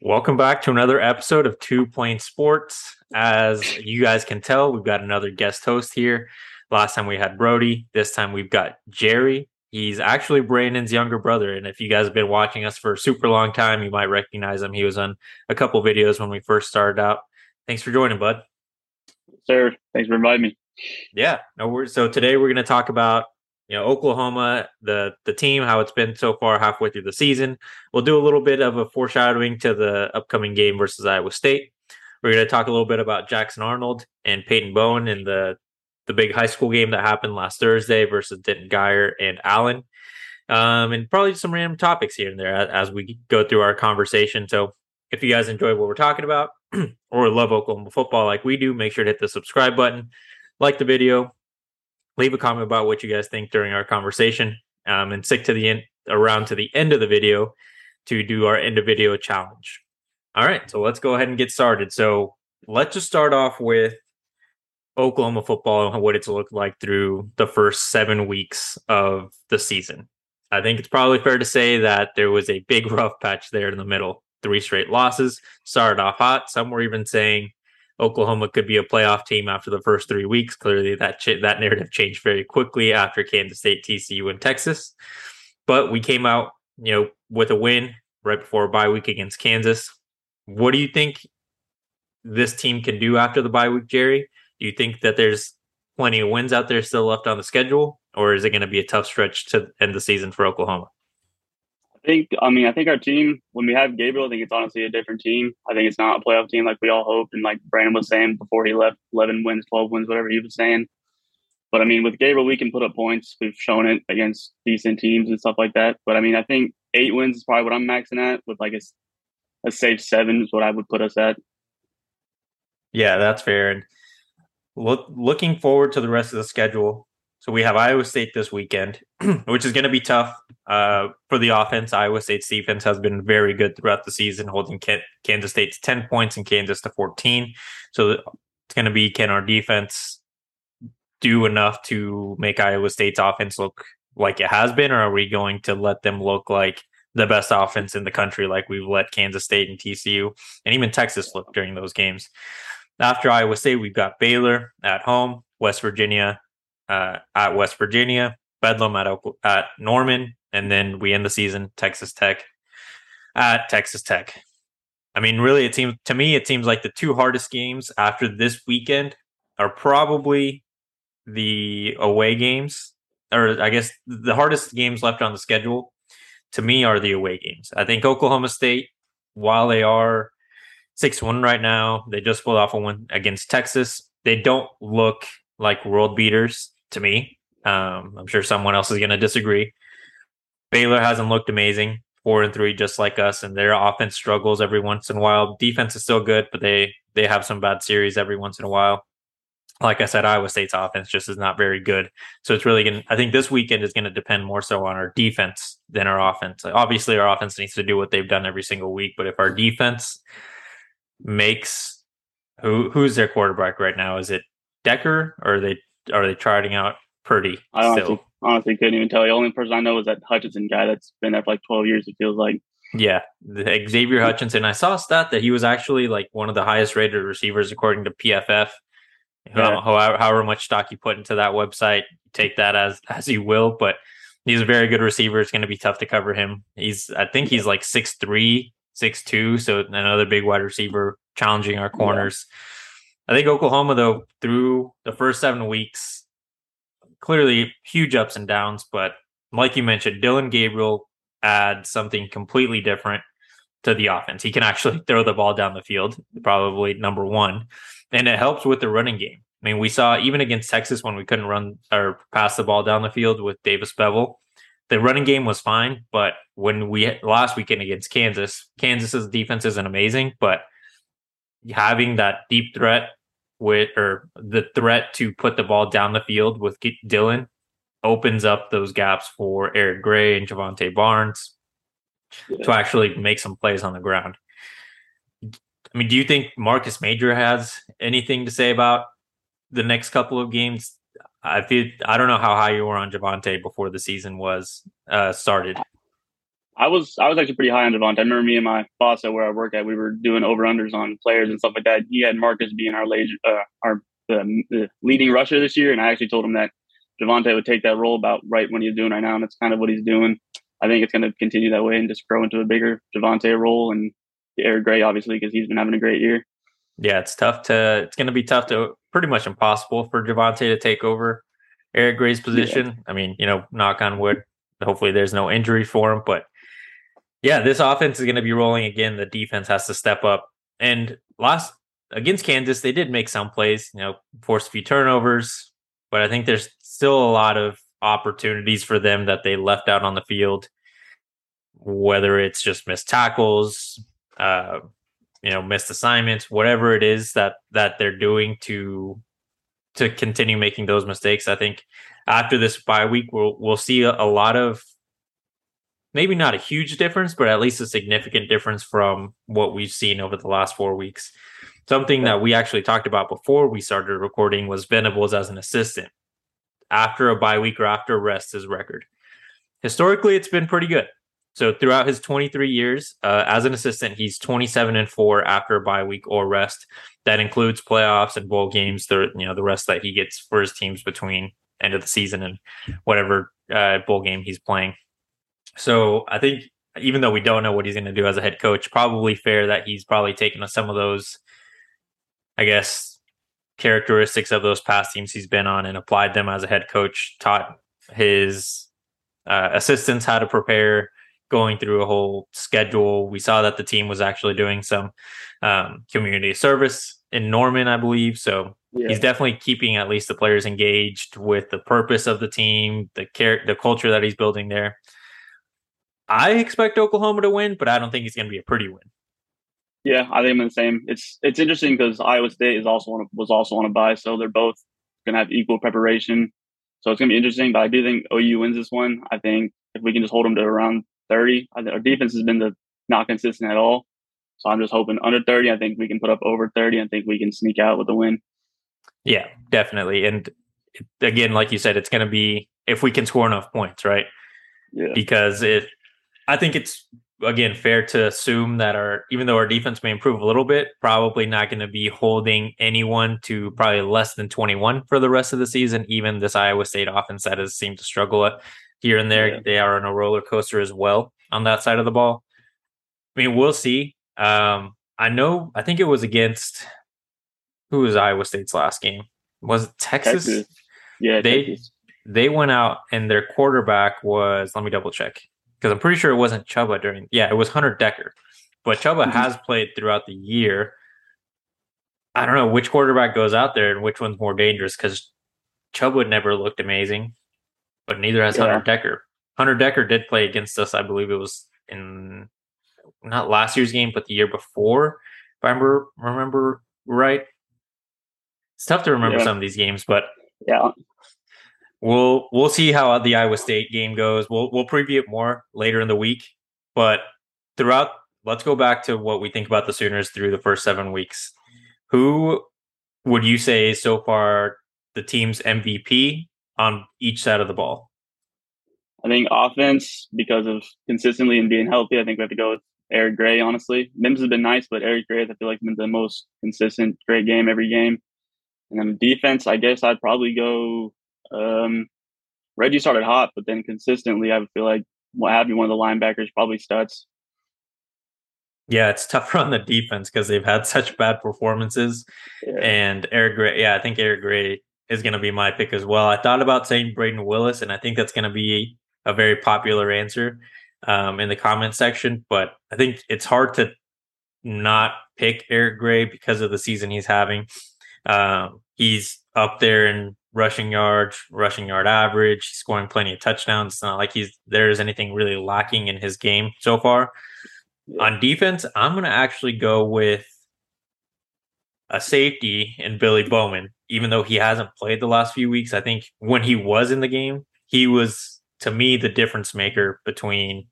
Welcome back to another episode of Two Plain Sports. As you guys can tell, we've got another guest host here. Last time we had Brody. This time we've got Jerry. He's actually Brandon's younger brother. And if you guys have been watching us for a super long time, you might recognize him. He was on a couple videos when we first started out. Thanks for joining, bud. Sir, thanks for inviting me. Yeah, no worries. So today we're going to talk about you know Oklahoma, the the team, how it's been so far halfway through the season. We'll do a little bit of a foreshadowing to the upcoming game versus Iowa State. We're going to talk a little bit about Jackson Arnold and Peyton Bowen in the the big high school game that happened last Thursday versus Denton Guyer and Allen. Um, and probably some random topics here and there as, as we go through our conversation. So if you guys enjoy what we're talking about or love Oklahoma football like we do, make sure to hit the subscribe button, like the video, leave a comment about what you guys think during our conversation, um, and stick to the end around to the end of the video to do our end of video challenge. All right, so let's go ahead and get started. So let's just start off with Oklahoma football and what it's looked like through the first seven weeks of the season. I think it's probably fair to say that there was a big rough patch there in the middle. Three straight losses, started off hot. Some were even saying Oklahoma could be a playoff team after the first three weeks. Clearly, that ch- that narrative changed very quickly after Kansas State, TCU, and Texas. But we came out, you know, with a win right before a bye week against Kansas. What do you think this team can do after the bye week, Jerry? Do you think that there's plenty of wins out there still left on the schedule, or is it going to be a tough stretch to end the season for Oklahoma? I think, I mean, I think our team, when we have Gabriel, I think it's honestly a different team. I think it's not a playoff team like we all hoped. And like Brandon was saying before he left 11 wins, 12 wins, whatever he was saying. But I mean, with Gabriel, we can put up points. We've shown it against decent teams and stuff like that. But I mean, I think eight wins is probably what I'm maxing at with like a, a safe seven is what I would put us at. Yeah, that's fair. And look, looking forward to the rest of the schedule. So we have Iowa State this weekend, which is going to be tough uh, for the offense. Iowa State's defense has been very good throughout the season, holding Kansas State to 10 points and Kansas to 14. So it's going to be can our defense do enough to make Iowa State's offense look like it has been, or are we going to let them look like the best offense in the country, like we've let Kansas State and TCU and even Texas look during those games? After Iowa State, we've got Baylor at home, West Virginia uh, at West Virginia, Bedlam at at Norman, and then we end the season Texas Tech at Texas Tech. I mean, really, it seems to me it seems like the two hardest games after this weekend are probably the away games, or I guess the hardest games left on the schedule to me are the away games. I think Oklahoma State, while they are six one right now, they just pulled off a win against Texas. They don't look like world beaters to me. Um, I'm sure someone else is going to disagree. Baylor hasn't looked amazing, four and three, just like us, and their offense struggles every once in a while. Defense is still good, but they they have some bad series every once in a while. Like I said, Iowa State's offense just is not very good. So it's really going. to I think this weekend is going to depend more so on our defense than our offense. Obviously, our offense needs to do what they've done every single week, but if our defense makes who who's their quarterback right now? Is it Decker or are they are they trotting out Purdy? I honestly, honestly couldn't even tell. you. The only person I know is that Hutchinson guy that's been there for like twelve years. It feels like. Yeah, Xavier Hutchinson. I saw a stat that he was actually like one of the highest rated receivers according to PFF. Yeah. However, however much stock you put into that website, take that as as you will. But he's a very good receiver. It's going to be tough to cover him. He's I think he's like six three, six two. So another big wide receiver challenging our corners. Yeah. I think Oklahoma, though, through the first seven weeks, clearly huge ups and downs. But like you mentioned, Dillon Gabriel adds something completely different to the offense. He can actually throw the ball down the field, probably number one. And it helps with the running game. I mean, we saw even against Texas when we couldn't run or pass the ball down the field with Davis Beville, the running game was fine. But when we last weekend against Kansas, Kansas's defense isn't amazing, but having that deep threat with or the threat to put the ball down the field with Dillon opens up those gaps for Eric Gray and Jovantae Barnes yeah. to actually make some plays on the ground. I mean, do you think Marcus Major has anything to say about the next couple of games? I feel I don't know how high you were on Jovantae before the season was uh, started. I was I was actually pretty high on Jovantae. I remember me and my boss at where I work at, we were doing over unders on players and stuff like that. He had Marcus being our late, uh, our the leading rusher this year, and I actually told him that Jovantae would take that role about right when he's doing right now, and that's kind of what he's doing. I think it's going to continue that way and just grow into a bigger Jovantae role and Eric Gray, obviously, because he's been having a great year. Yeah, it's tough to. It's going to be tough to, pretty much impossible for Jovantae to take over Eric Gray's position. Yeah. I mean, you know, knock on wood. Hopefully, there's no injury for him, but yeah, this offense is going to be rolling again. The defense has to step up. And last against Kansas, they did make some plays, you know, force a few turnovers, but I think there's still a lot of opportunities for them that they left out on the field, whether it's just missed tackles, uh, you know, missed assignments, whatever it is that that they're doing to to continue making those mistakes. I think after this bye week, we'll we'll see a, a lot of maybe not a huge difference, but at least a significant difference from what we've seen over the last four weeks. Something that we actually talked about before we started recording was Venables as an assistant after a bye week or after rest his record. Historically, it's been pretty good. So throughout his 23 years uh, as an assistant, he's 27 and four after a bye week or rest. That includes playoffs and bowl games. The you know the rest that he gets for his teams between end of the season and whatever uh, bowl game he's playing. So I think even though we don't know what he's going to do as a head coach, probably fair that he's probably taken some of those, I guess, characteristics of those past teams he's been on and applied them as a head coach, taught his uh, assistants how to prepare, going through a whole schedule. We saw that the team was actually doing some um, community service in Norman, I believe. So yeah. he's definitely keeping at least the players engaged with the purpose of the team, the care, the culture that he's building there. I expect Oklahoma to win, but I don't think it's going to be a pretty win. Yeah, I think I'm the same. It's it's interesting because Iowa State is also on a, was also on a bye, so they're both going to have equal preparation. So it's going to be interesting. But I do think OU wins this one. I think if we can just hold them to around 30, I think our defense has been the, not consistent at all. So I'm just hoping under 30. I think we can put up over 30. I think we can sneak out with the win. Yeah, definitely. And again, like you said, it's going to be if we can score enough points, right? Yeah. Because if I think it's again fair to assume that our even though our defense may improve a little bit, probably not going to be holding anyone to probably less than 21 for the rest of the season. Even this Iowa State offense that has seemed to struggle here and there, yeah. they are on a roller coaster as well on that side of the ball. I mean, we'll see. Um, I know. I think it was against who was Iowa State's last game? Was it Texas? Texas. Yeah, they Texas. they went out and their quarterback was. Let me double check because I'm pretty sure it wasn't Chuba during. Yeah, it was Hunter Decker, but Chuba mm-hmm. has played throughout the year. I don't know which quarterback goes out there and which one's more dangerous because Chubba never looked amazing, but neither has yeah. Hunter Decker. Hunter Decker did play against us. I believe it was in not last year's game, but the year before, if I remember remember right. It's tough to remember yeah. some of these games, but yeah, we'll we'll see how the Iowa State game goes. We'll we'll preview it more later in the week. But throughout, let's go back to what we think about the Sooners through the first seven weeks. Who would you say is so far the team's MVP on each side of the ball? I think offense because of consistently and being healthy. I think we have to go with Eric Gray. Honestly, Mims has been nice, but Eric Gray I feel like been the most consistent, great game every game. And then defense, I guess I'd probably go um, Reggie started hot, but then consistently, I feel like what have you, one of the linebackers, probably Stutz. Yeah, it's tougher on the defense because they've had such bad performances. Yeah. And Eric Gray, yeah, I think Eric Gray is going to be my pick as well. I thought about saying Brayden Willis, and I think that's going to be a very popular answer um, in the comment section. But I think it's hard to not pick Eric Gray because of the season he's having. Um, he's up there in rushing yards, rushing yard average, scoring plenty of touchdowns. It's not like he's there's anything really lacking in his game so far. Yeah. On defense, I'm going to actually go with a safety in Billy Bowman, even though he hasn't played the last few weeks. I think when he was in the game, he was to me the difference maker between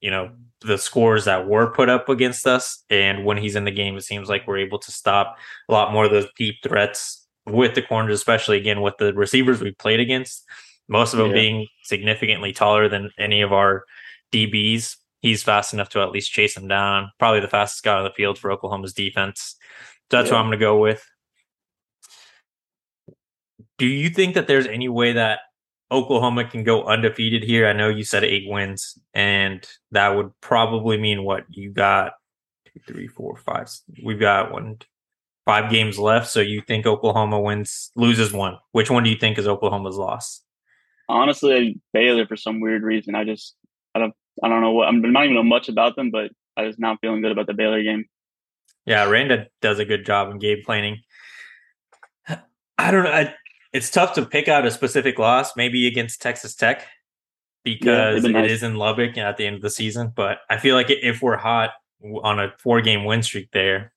you know the scores that were put up against us and when he's in the game it seems like we're able to stop a lot more of those deep threats with the corners, especially again with the receivers we played against, most of them yeah. being significantly taller than any of our DBs. he's fast enough to at least chase him down. Probably the fastest guy on the field for Oklahoma's defense. So that's yeah. what I'm going to go with. Do you think that there's any way that Oklahoma can go undefeated here? I know you said eight wins, and that would probably mean what you got two, three, four, five. We've got one, five games left. So you think Oklahoma wins, loses one? Which one do you think is Oklahoma's loss? Honestly, Baylor for some weird reason. I just I don't I don't know what I'm not even know much about them, but I just not feeling good about the Baylor game. Yeah, Randa does a good job in game planning. I don't know. I, it's tough to pick out a specific loss, maybe against Texas Tech, because yeah, nice. it is in Lubbock at the end of the season. But I feel like if we're hot on a four game win streak there,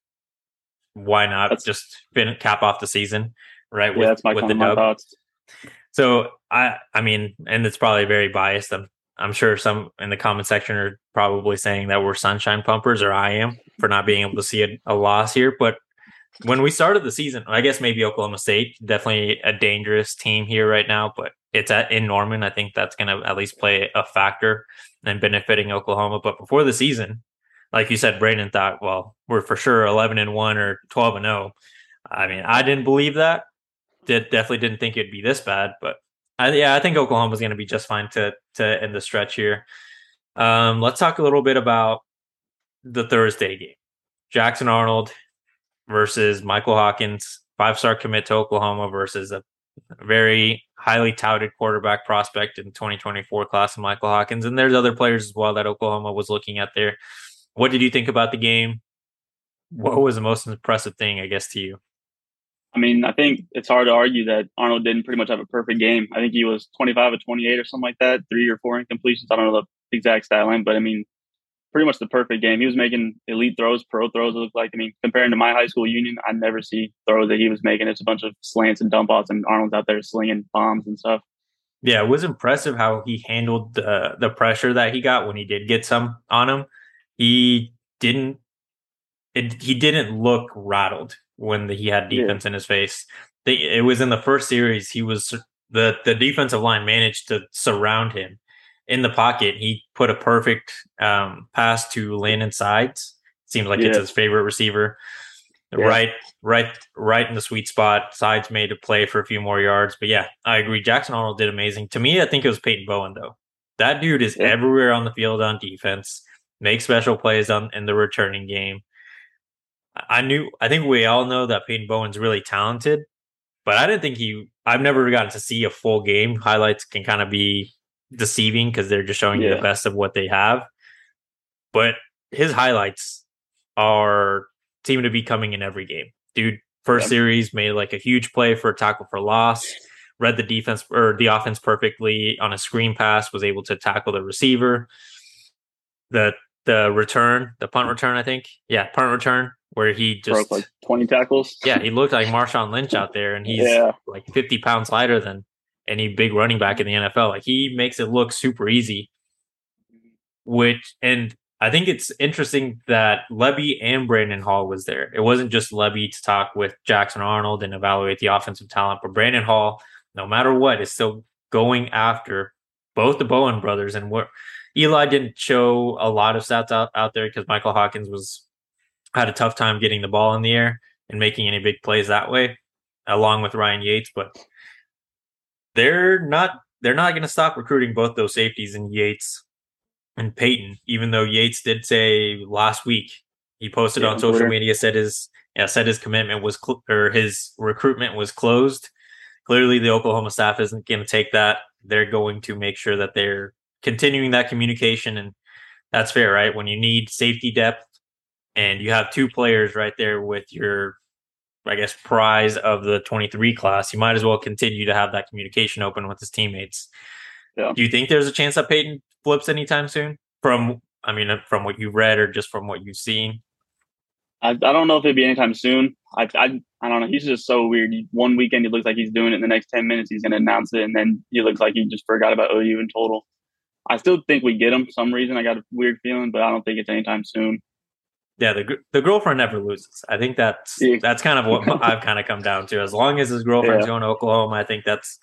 why not that's, just fin- cap off the season, right? Yeah, with, that's my, with the dub. thoughts. So I, I mean, and it's probably very biased. I'm, I'm sure some in the comment section are probably saying that we're sunshine pumpers, or I am for not being able to see a, a loss here. But when we started the season, I guess maybe Oklahoma State definitely a dangerous team here right now, but it's at in Norman. I think that's going to at least play a factor and benefiting Oklahoma. But before the season, like you said, Brandon thought, well, we're for sure 11 and 1 or 12 and 0. I mean, I didn't believe that. Did definitely didn't think it'd be this bad, but I, yeah, I think Oklahoma's going to be just fine to to end the stretch here. Um, let's talk a little bit about the Thursday game. Jackson Arnold versus Michael Hawkins, five star commit to Oklahoma versus a very highly touted quarterback prospect in 2024 class of Michael Hawkins. And there's other players as well that Oklahoma was looking at there. What did you think about the game? What hmm. was the most impressive thing, I guess, to you? I mean, I think it's hard to argue that Arnold didn't pretty much have a perfect game. I think he was 25 or 28 or something like that, three or four incompletions. I don't know the exact stat line, but I mean, pretty much the perfect game. He was making elite throws, pro throws. It looked like. I mean, comparing to my high school union, I never see throws that he was making. It's a bunch of slants and dump offs, and Arnold's out there slinging bombs and stuff. Yeah, it was impressive how he handled the the pressure that he got when he did get some on him. He didn't. It, he didn't look rattled when the, he had defense yeah. in his face. it was in the first series. He was the the defensive line managed to surround him in the pocket. He put a perfect um, pass to Landon Sides. Seems like yeah. it's his favorite receiver. Yeah. Right, right, right in the sweet spot. Sides made a play for a few more yards. But yeah, I agree. Jackson Arnold did amazing. To me, I think it was Peyton Bowen though. That dude is everywhere on the field on defense. Makes special plays on in the returning game. I knew. I think we all know that Peyton Bowen's really talented, but I didn't think he. I've never gotten to see a full game. Highlights can kind of be deceiving because they're just showing yeah. you the best of what they have. But his highlights are seem to be coming in every game. Dude, first series made like a huge play for a tackle for loss, read the defense or the offense perfectly on a screen pass, was able to tackle the receiver. The the return, the punt return, I think. Yeah, punt return where he just broke like 20 tackles. Yeah, he looked like Marshawn Lynch out there and he's yeah. like 50 pounds lighter than any big running back in the NFL. Like he makes it look super easy. Which and I think it's interesting that Lebby and Brandon Hall was there. It wasn't just Lebby to talk with Jackson Arnold and evaluate the offensive talent, but Brandon Hall, no matter what, is still going after both the Bowen brothers. And what Eli didn't show a lot of stats out, out there because Michael Hawkins was had a tough time getting the ball in the air and making any big plays that way, along with Ryan Yates. But they're not they're not going to stop recruiting both those safeties and Yates and Peyton, even though Yates did say last week he posted yeah, on social Twitter. media said his yeah said his commitment was cl- or his recruitment was closed. Clearly, the Oklahoma staff isn't going to take that. They're going to make sure that they're continuing that communication, and that's fair, right? When you need safety depth, and you have two players right there with your I guess, prize of the 23 class, you might as well continue to have that communication open with his teammates. Yeah. Do you think there's a chance that Peyton flips anytime soon? From, I mean, uh, from what you read or just from what you've seen? I, I don't know if it'd be anytime soon. I, I, I don't know. He's just so weird. One weekend he looks like he's doing it. In the next 10 minutes, he's going to announce it. And then he looks like he just forgot about OU in total. I still think we get him some reason. I got a weird feeling, but I don't think it's anytime soon yeah, the the girlfriend never loses. I think that's yeah. that's kind of what I've kind of come down to. As long as his girlfriend's yeah. going to Oklahoma, I think that's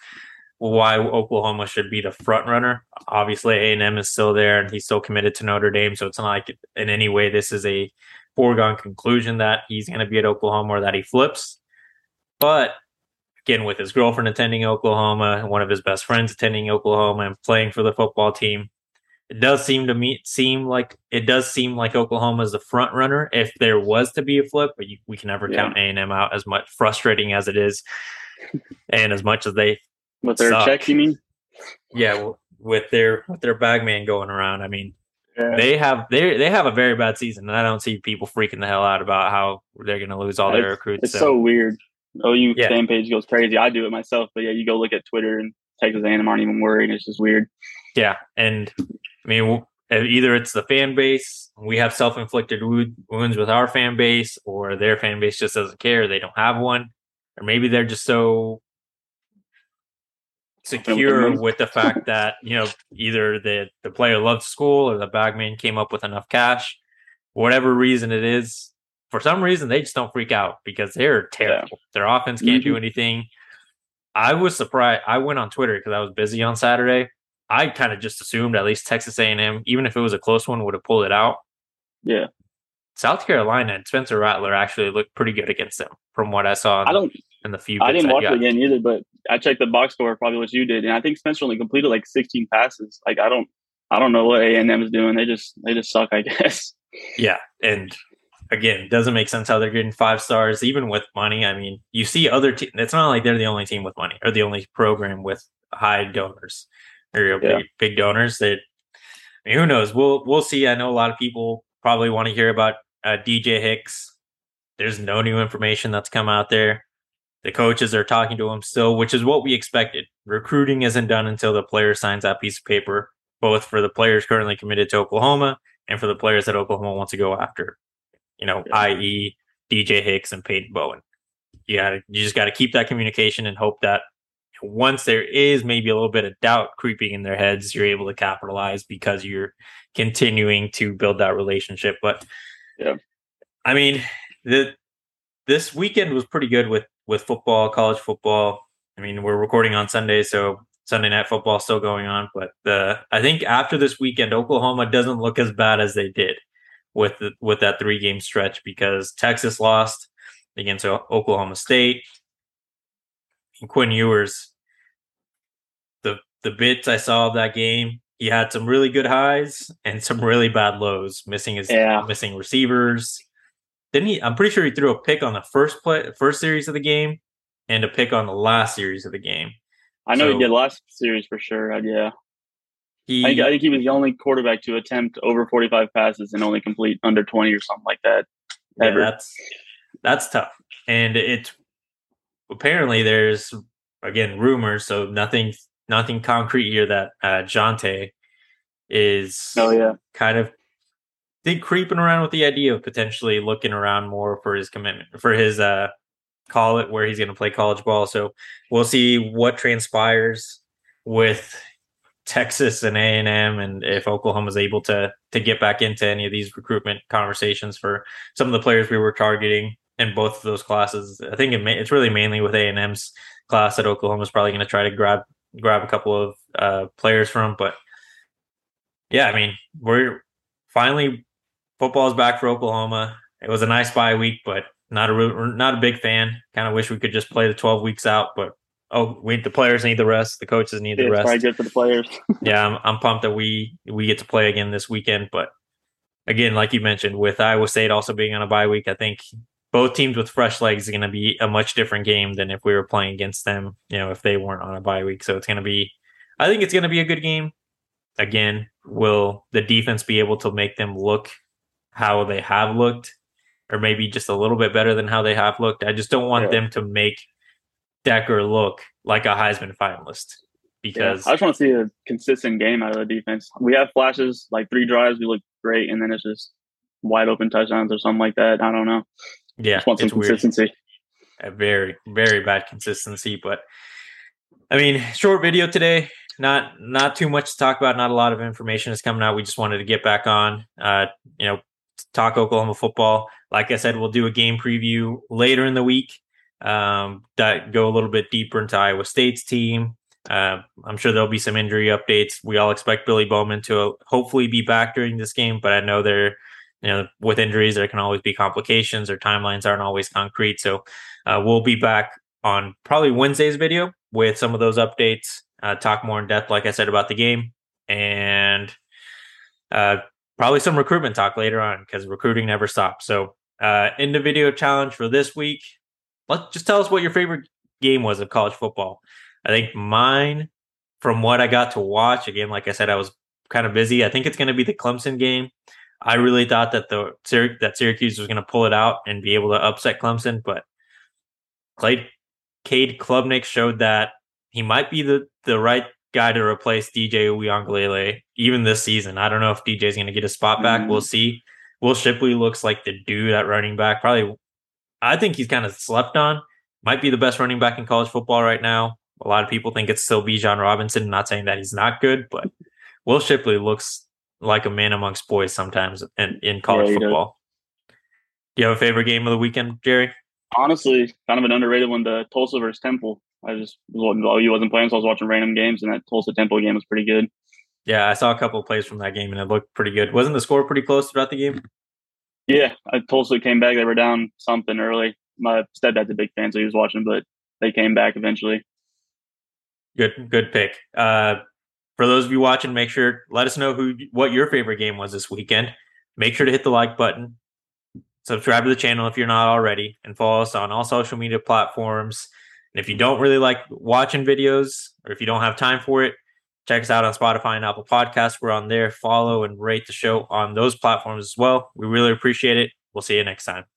why Oklahoma should be the front runner. Obviously, A and M is still there, and he's still committed to Notre Dame. So it's not like in any way this is a foregone conclusion that he's going to be at Oklahoma or that he flips. But again, with his girlfriend attending Oklahoma, one of his best friends attending Oklahoma, and playing for the football team, it does seem to me seem like it does seem like Oklahoma is the front runner if there was to be a flip, but you, we can never yeah. count A and M out as much frustrating as it is, and as much as they with their suck. check, you mean? Yeah, well, with their with their bagman going around, I mean, yeah. they have they they have a very bad season, and I don't see people freaking the hell out about how they're going to lose all their recruits. It's so, so weird. OU yeah. fan page goes crazy. I do it myself, but yeah, you go look at Twitter and Texas A&M aren't even worried. It's just weird. Yeah, and I mean, either it's the fan base, we have self inflicted wounds with our fan base, or their fan base just doesn't care. They don't have one, or maybe they're just so secure with the fact that you know either the the player loves school or the bagman came up with enough cash, whatever reason it is. For some reason, they just don't freak out because they're terrible. Yeah. Their offense can't mm-hmm. do anything. I was surprised. I went on Twitter because I was busy on Saturday. I kind of just assumed at least Texas A&M, even if it was a close one, would have pulled it out. Yeah. South Carolina and Spencer Rattler actually looked pretty good against them from what I saw. I don't in the few. I didn't watch it again either, but I checked the box score probably what you did, and I think Spencer only completed like 16 passes. Like I don't, I don't know what A and M is doing. They just they just suck, I guess. Yeah, and again, doesn't make sense how they're getting five stars even with money. I mean, you see other teams. It's not like they're the only team with money or the only program with high donors or yeah. big, big donors. That I mean, who knows? We'll we'll see. I know a lot of people probably want to hear about uh, DJ Hicks. There's no new information that's come out there. The coaches are talking to him still, which is what we expected. Recruiting isn't done until the player signs that piece of paper, both for the players currently committed to Oklahoma and for the players that Oklahoma wants to go after. You know, yeah. i.e., DJ Hicks and Peyton Bowen. You got you just got to keep that communication and hope that once there is maybe a little bit of doubt creeping in their heads, you're able to capitalize because you're continuing to build that relationship. But yeah, I mean, the this weekend was pretty good with with football, college football. I mean, we're recording on Sunday, so Sunday night football still going on. But the I think after this weekend, Oklahoma doesn't look as bad as they did with the, with that three game stretch because Texas lost against Oklahoma State. And Quinn Ewers, the the bits I saw of that game, he had some really good highs and some really bad lows, missing his yeah. missing receivers, didn't he? I'm pretty sure he threw a pick on the first play, first series of the game, and a pick on the last series of the game. I know so, he did last series for sure. Yeah, he. I think, I think, he was the only quarterback to attempt over 45 passes and only complete under 20 or something like that. Ever. Yeah, that's that's tough, and it apparently there's again rumors, so nothing nothing concrete here that uh, Jonte is. Oh yeah, kind of think creeping around with the idea of potentially looking around more for his commitment for his uh call it where he's going to play college ball. So we'll see what transpires with Texas and A and M, and if Oklahoma is able to to get back into any of these recruitment conversations for some of the players we were targeting in both of those classes. I think it may, it's really mainly with A and M's class that Oklahoma is probably going to try to grab grab a couple of uh, players from. But yeah, I mean we're finally football is back for Oklahoma. It was a nice bye week, but not a not a big fan. Kind of wish we could just play the 12 weeks out, but oh, we the players need the rest. The coaches need the rest. Probably good for the players. yeah, I'm, I'm pumped that we we get to play again this weekend. But again, like you mentioned, with Iowa State also being on a bye week, I think both teams with fresh legs is going to be a much different game than if we were playing against them. You know, if they weren't on a bye week, so it's going to be. I think it's going to be a good game. Again, will the defense be able to make them look how they have looked, or maybe just a little bit better than how they have looked. I just don't want yeah. them to make Decker look like a Heisman finalist because yeah, I just want to see a consistent game out of the defense. We have flashes like three drives, we look great, and then it's just wide open touchdowns or something like that. I don't know. Yeah, just want some consistency. Weird. A very very bad consistency, but I mean, short video today. Not not too much to talk about. Not a lot of information is coming out. We just wanted to get back on. Uh, you know, talk Oklahoma football. Like I said, we'll do a game preview later in the week. Um, that go a little bit deeper into Iowa State's team. Uh, I'm sure there'll be some injury updates. We all expect Billy Bowman to uh, hopefully be back during this game, but I know there, you know, with injuries there can always be complications or timelines aren't always concrete. So uh, we'll be back on probably Wednesday's video with some of those updates. Uh, talk more in depth, like I said, about the game and uh, probably some recruitment talk later on because recruiting never stops. So uh, in the video challenge for this week, let's just tell us what your favorite game was of college football. I think mine, from what I got to watch, again, like I said, I was kind of busy. I think it's going to be the Clemson game. I really thought that the that Syracuse was going to pull it out and be able to upset Clemson, but Clay, Cade Klubnik showed that he might be the the right guy to replace DJ Uiagalelei even this season. I don't know if DJ is going to get a spot back. Mm-hmm. We'll see. Will Shipley looks like the dude at running back. Probably, I think he's kind of slept on. Might be the best running back in college football right now. A lot of people think it's still Bijan Robinson. Not saying that he's not good, but Will Shipley looks like a man amongst boys sometimes in, in college yeah, football. Does. Do you have a favorite game of the weekend, Jerry? Honestly, kind of an underrated one, the Tulsa versus Temple. I just you wasn't playing, so I was watching random games, and that Tulsa Temple game was pretty good. Yeah, I saw a couple of plays from that game, and it looked pretty good. Wasn't the score pretty close throughout the game? Yeah, I, Tulsa came back. They were down something early. My stepdad's a big fan, so he was watching, but they came back eventually. Good, good pick. Uh, for those of you watching, make sure let us know who what your favorite game was this weekend. Make sure to hit the like button, subscribe to the channel if you're not already, and follow us on all social media platforms. And if you don't really like watching videos, or if you don't have time for it, check us out on Spotify and Apple Podcasts. We're on there. Follow and rate the show on those platforms as well. We really appreciate it. We'll see you next time.